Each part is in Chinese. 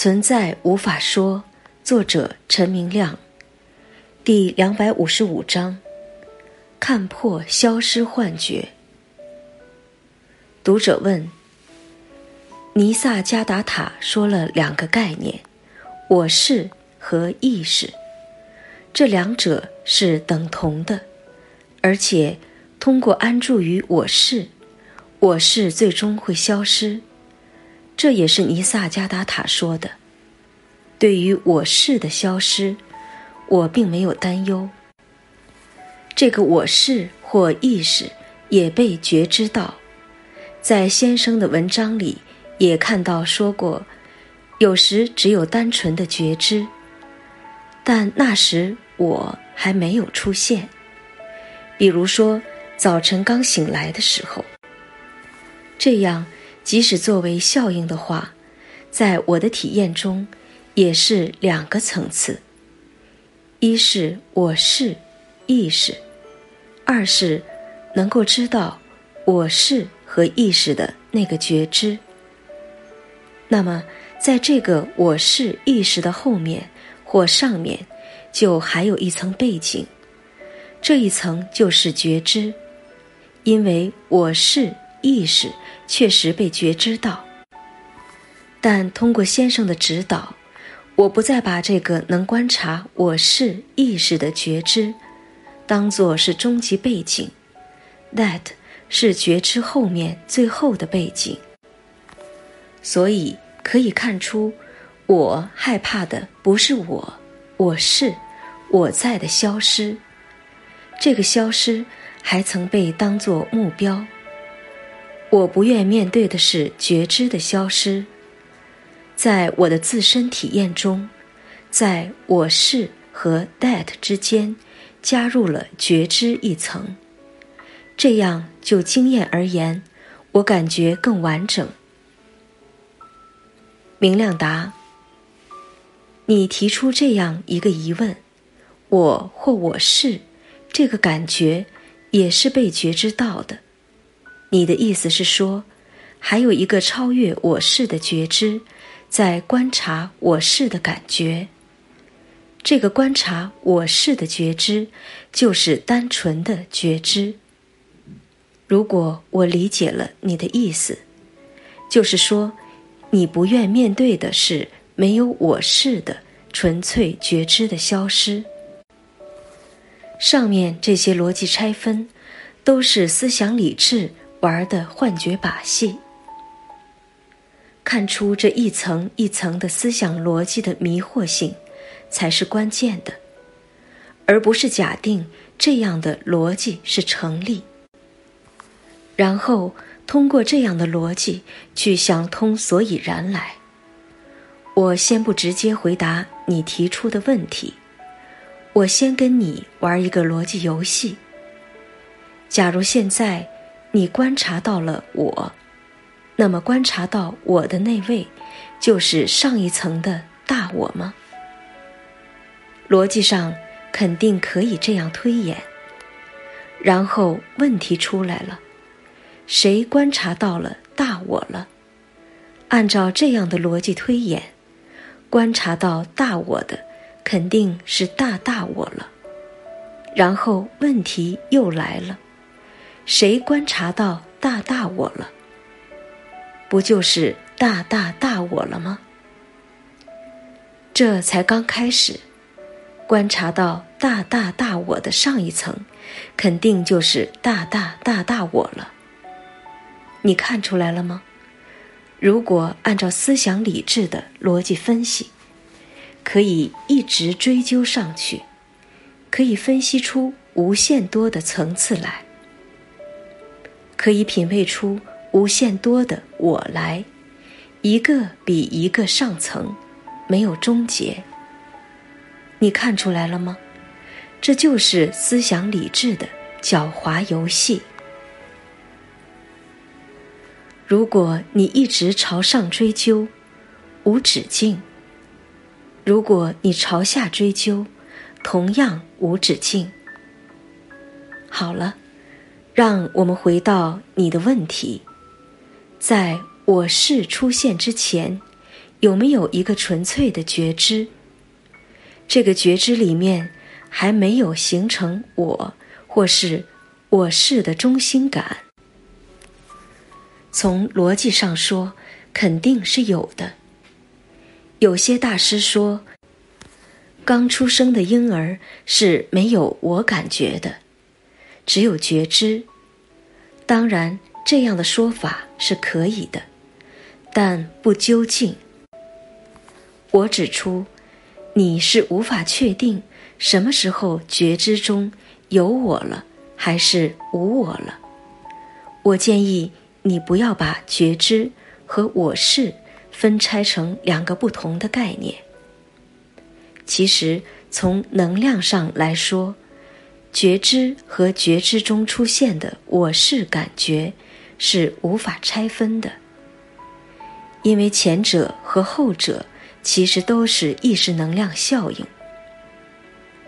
存在无法说，作者陈明亮，第两百五十五章，看破消失幻觉。读者问：尼萨加达塔说了两个概念，我是和意识，这两者是等同的，而且通过安住于我是，我是最终会消失。这也是尼萨加达塔说的。对于我是的消失，我并没有担忧。这个我是或意识也被觉知到，在先生的文章里也看到说过，有时只有单纯的觉知，但那时我还没有出现。比如说早晨刚醒来的时候，这样。即使作为效应的话，在我的体验中，也是两个层次：一是我是意识，二是能够知道我是和意识的那个觉知。那么，在这个我是意识的后面或上面，就还有一层背景，这一层就是觉知，因为我是。意识确实被觉知到，但通过先生的指导，我不再把这个能观察我是意识的觉知，当做是终极背景，that 是觉知后面最后的背景。所以可以看出，我害怕的不是我，我是我在的消失，这个消失还曾被当作目标。我不愿面对的是觉知的消失，在我的自身体验中，在我是和 that 之间加入了觉知一层，这样就经验而言，我感觉更完整。明亮答：你提出这样一个疑问，我或我是这个感觉也是被觉知到的。你的意思是说，还有一个超越我是的觉知，在观察我是的感觉。这个观察我是的觉知，就是单纯的觉知。如果我理解了你的意思，就是说，你不愿面对的是没有我是的纯粹觉知的消失。上面这些逻辑拆分，都是思想理智。玩的幻觉把戏，看出这一层一层的思想逻辑的迷惑性，才是关键的，而不是假定这样的逻辑是成立，然后通过这样的逻辑去想通所以然来。我先不直接回答你提出的问题，我先跟你玩一个逻辑游戏。假如现在。你观察到了我，那么观察到我的那位，就是上一层的大我吗？逻辑上肯定可以这样推演。然后问题出来了：谁观察到了大我了？按照这样的逻辑推演，观察到大我的肯定是大大我了。然后问题又来了。谁观察到大大我了？不就是大大大我了吗？这才刚开始，观察到大大大我的上一层，肯定就是大大大大我了。你看出来了吗？如果按照思想理智的逻辑分析，可以一直追究上去，可以分析出无限多的层次来。可以品味出无限多的我来，一个比一个上层，没有终结。你看出来了吗？这就是思想理智的狡猾游戏。如果你一直朝上追究，无止境；如果你朝下追究，同样无止境。好了。让我们回到你的问题，在我是出现之前，有没有一个纯粹的觉知？这个觉知里面还没有形成我或是我是的中心感。从逻辑上说，肯定是有的。有些大师说，刚出生的婴儿是没有我感觉的，只有觉知。当然，这样的说法是可以的，但不究竟。我指出，你是无法确定什么时候觉知中有我了，还是无我了。我建议。你不要把觉知和我是分拆成两个不同的概念。其实，从能量上来说，觉知和觉知中出现的我是感觉是无法拆分的，因为前者和后者其实都是意识能量效应，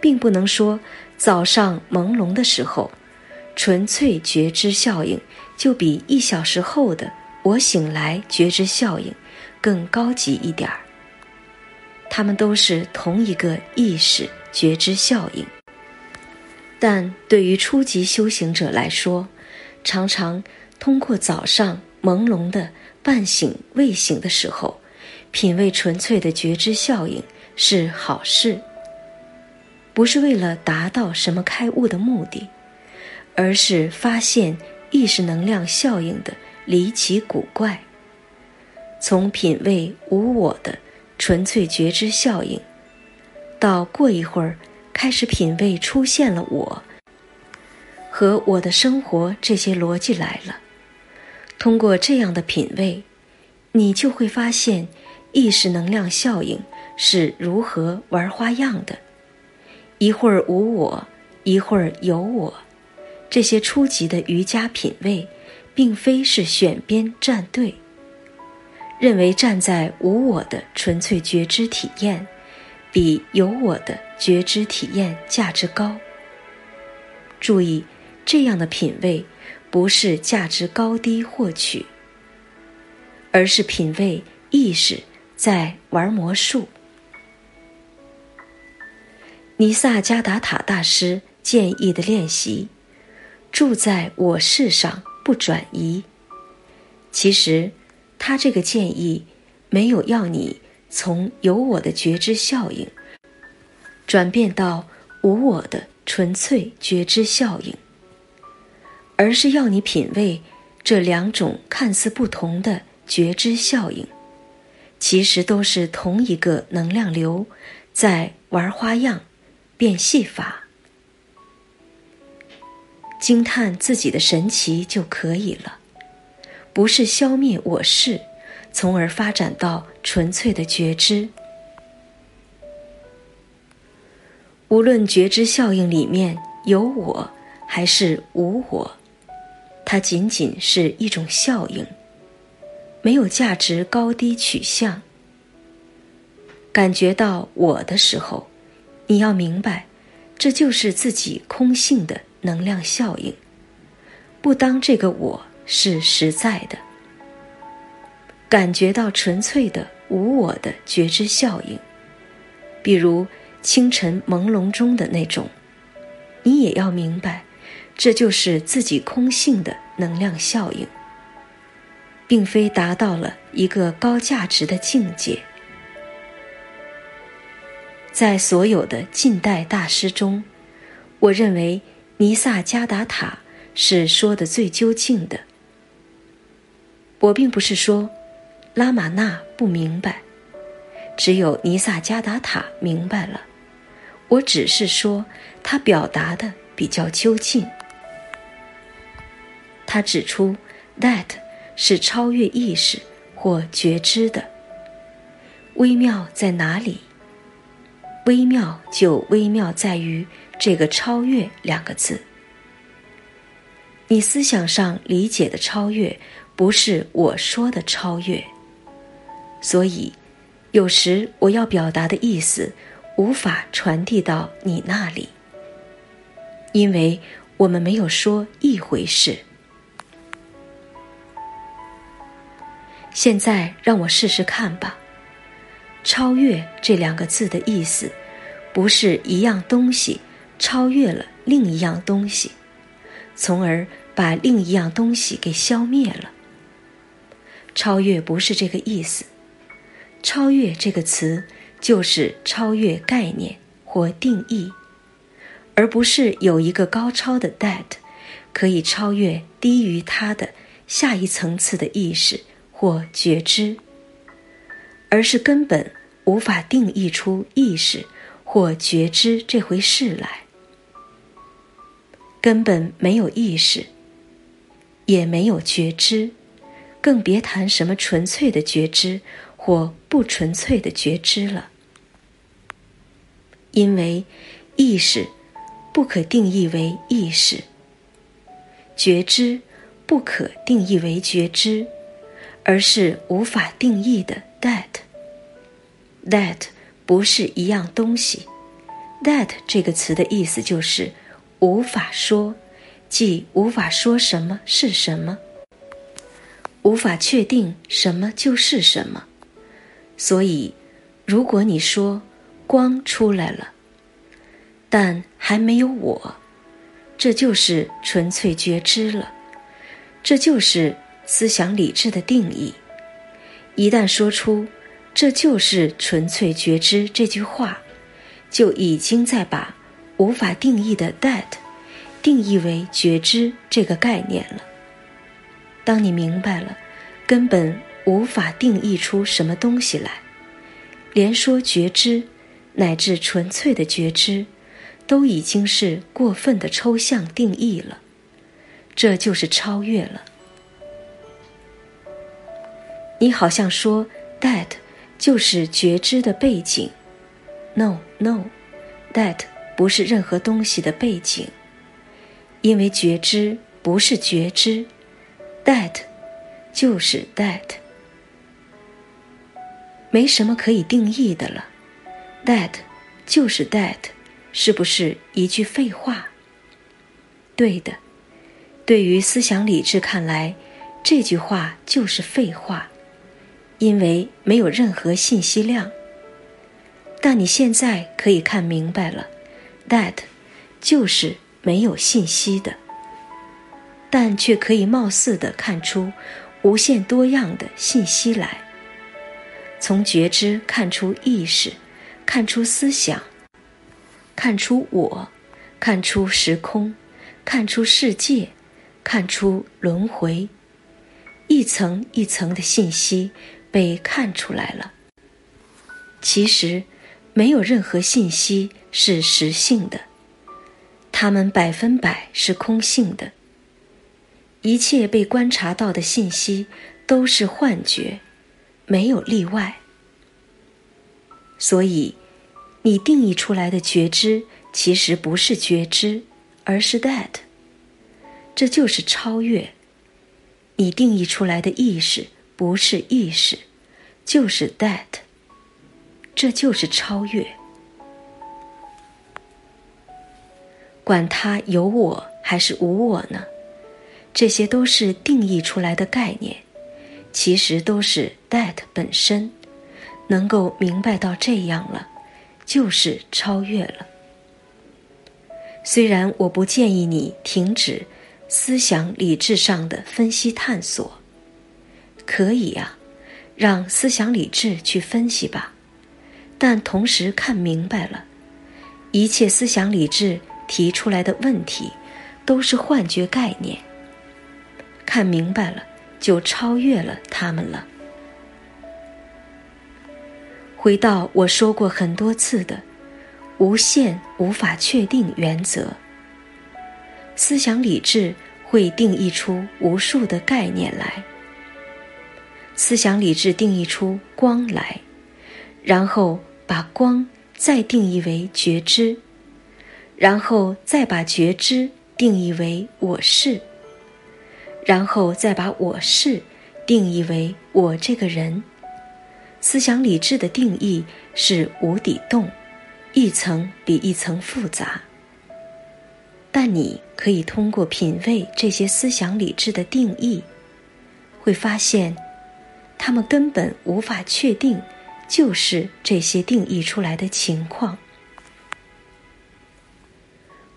并不能说早上朦胧的时候，纯粹觉知效应。就比一小时后的我醒来觉知效应更高级一点儿。它们都是同一个意识觉知效应，但对于初级修行者来说，常常通过早上朦胧的半醒未醒的时候，品味纯粹的觉知效应是好事，不是为了达到什么开悟的目的，而是发现。意识能量效应的离奇古怪，从品味无我的纯粹觉知效应，到过一会儿开始品味出现了我和我的生活这些逻辑来了。通过这样的品味，你就会发现意识能量效应是如何玩花样的，一会儿无我，一会儿有我。这些初级的瑜伽品味，并非是选边站队，认为站在无我的纯粹觉知体验，比有我的觉知体验价值高。注意，这样的品味不是价值高低获取，而是品味意识在玩魔术。尼萨加达塔大师建议的练习。住在我事上不转移。其实，他这个建议没有要你从有我的觉知效应转变到无我的纯粹觉知效应，而是要你品味这两种看似不同的觉知效应，其实都是同一个能量流在玩花样、变戏法。惊叹自己的神奇就可以了，不是消灭我是，从而发展到纯粹的觉知。无论觉知效应里面有我还是无我，它仅仅是一种效应，没有价值高低取向。感觉到我的时候，你要明白，这就是自己空性的。能量效应，不当这个我是实在的，感觉到纯粹的无我的觉知效应，比如清晨朦胧中的那种，你也要明白，这就是自己空性的能量效应，并非达到了一个高价值的境界。在所有的近代大师中，我认为。尼萨加达塔是说的最究竟的。我并不是说拉玛那不明白，只有尼萨加达塔明白了。我只是说他表达的比较究竟。他指出，that 是超越意识或觉知的。微妙在哪里？微妙就微妙在于。这个“超越”两个字，你思想上理解的超越，不是我说的超越。所以，有时我要表达的意思，无法传递到你那里，因为我们没有说一回事。现在让我试试看吧，“超越”这两个字的意思，不是一样东西超越了另一样东西，从而把另一样东西给消灭了。超越不是这个意思。超越这个词就是超越概念或定义，而不是有一个高超的 that 可以超越低于它的下一层次的意识或觉知，而是根本无法定义出意识或觉知这回事来，根本没有意识，也没有觉知。更别谈什么纯粹的觉知或不纯粹的觉知了，因为意识不可定义为意识，觉知不可定义为觉知，而是无法定义的 that。that 不是一样东西，that 这个词的意思就是无法说，即无法说什么是什么。无法确定什么就是什么，所以，如果你说光出来了，但还没有我，这就是纯粹觉知了，这就是思想理智的定义。一旦说出“这就是纯粹觉知”这句话，就已经在把无法定义的 that 定义为觉知这个概念了。当你明白了，根本无法定义出什么东西来，连说觉知，乃至纯粹的觉知，都已经是过分的抽象定义了。这就是超越了。你好像说 that 就是觉知的背景，no no，that 不是任何东西的背景，因为觉知不是觉知。That，就是 that，没什么可以定义的了。That，就是 that，是不是一句废话？对的，对于思想理智看来，这句话就是废话，因为没有任何信息量。但你现在可以看明白了，that，就是没有信息的。但却可以貌似的看出无限多样的信息来，从觉知看出意识，看出思想，看出我，看出时空，看出世界，看出轮回，一层一层的信息被看出来了。其实，没有任何信息是实性的，它们百分百是空性的。一切被观察到的信息都是幻觉，没有例外。所以，你定义出来的觉知其实不是觉知，而是 that。这就是超越。你定义出来的意识不是意识，就是 that。这就是超越。管它有我还是无我呢？这些都是定义出来的概念，其实都是 that 本身。能够明白到这样了，就是超越了。虽然我不建议你停止思想理智上的分析探索，可以呀，让思想理智去分析吧。但同时看明白了，一切思想理智提出来的问题，都是幻觉概念。看明白了，就超越了他们了。回到我说过很多次的无限无法确定原则，思想理智会定义出无数的概念来。思想理智定义出光来，然后把光再定义为觉知，然后再把觉知定义为我是。然后再把我是定义为我这个人，思想理智的定义是无底洞，一层比一层复杂。但你可以通过品味这些思想理智的定义，会发现，他们根本无法确定就是这些定义出来的情况。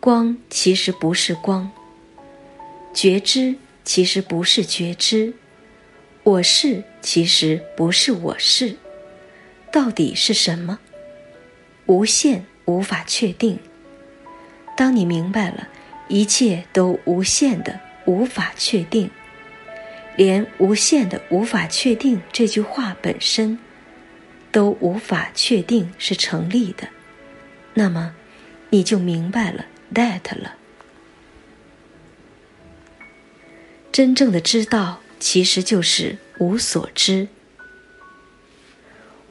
光其实不是光，觉知其实不是觉知，我是其实不是我是，到底是什么？无限无法确定。当你明白了，一切都无限的无法确定，连“无限的无法确定”这句话本身都无法确定是成立的，那么你就明白了 that 了。真正的知道其实就是无所知，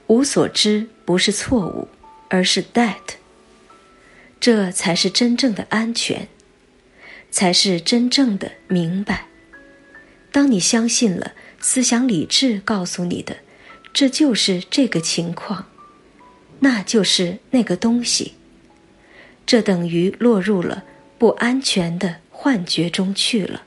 无所知不是错误，而是 that。这才是真正的安全，才是真正的明白。当你相信了思想理智告诉你的，这就是这个情况，那就是那个东西，这等于落入了不安全的幻觉中去了。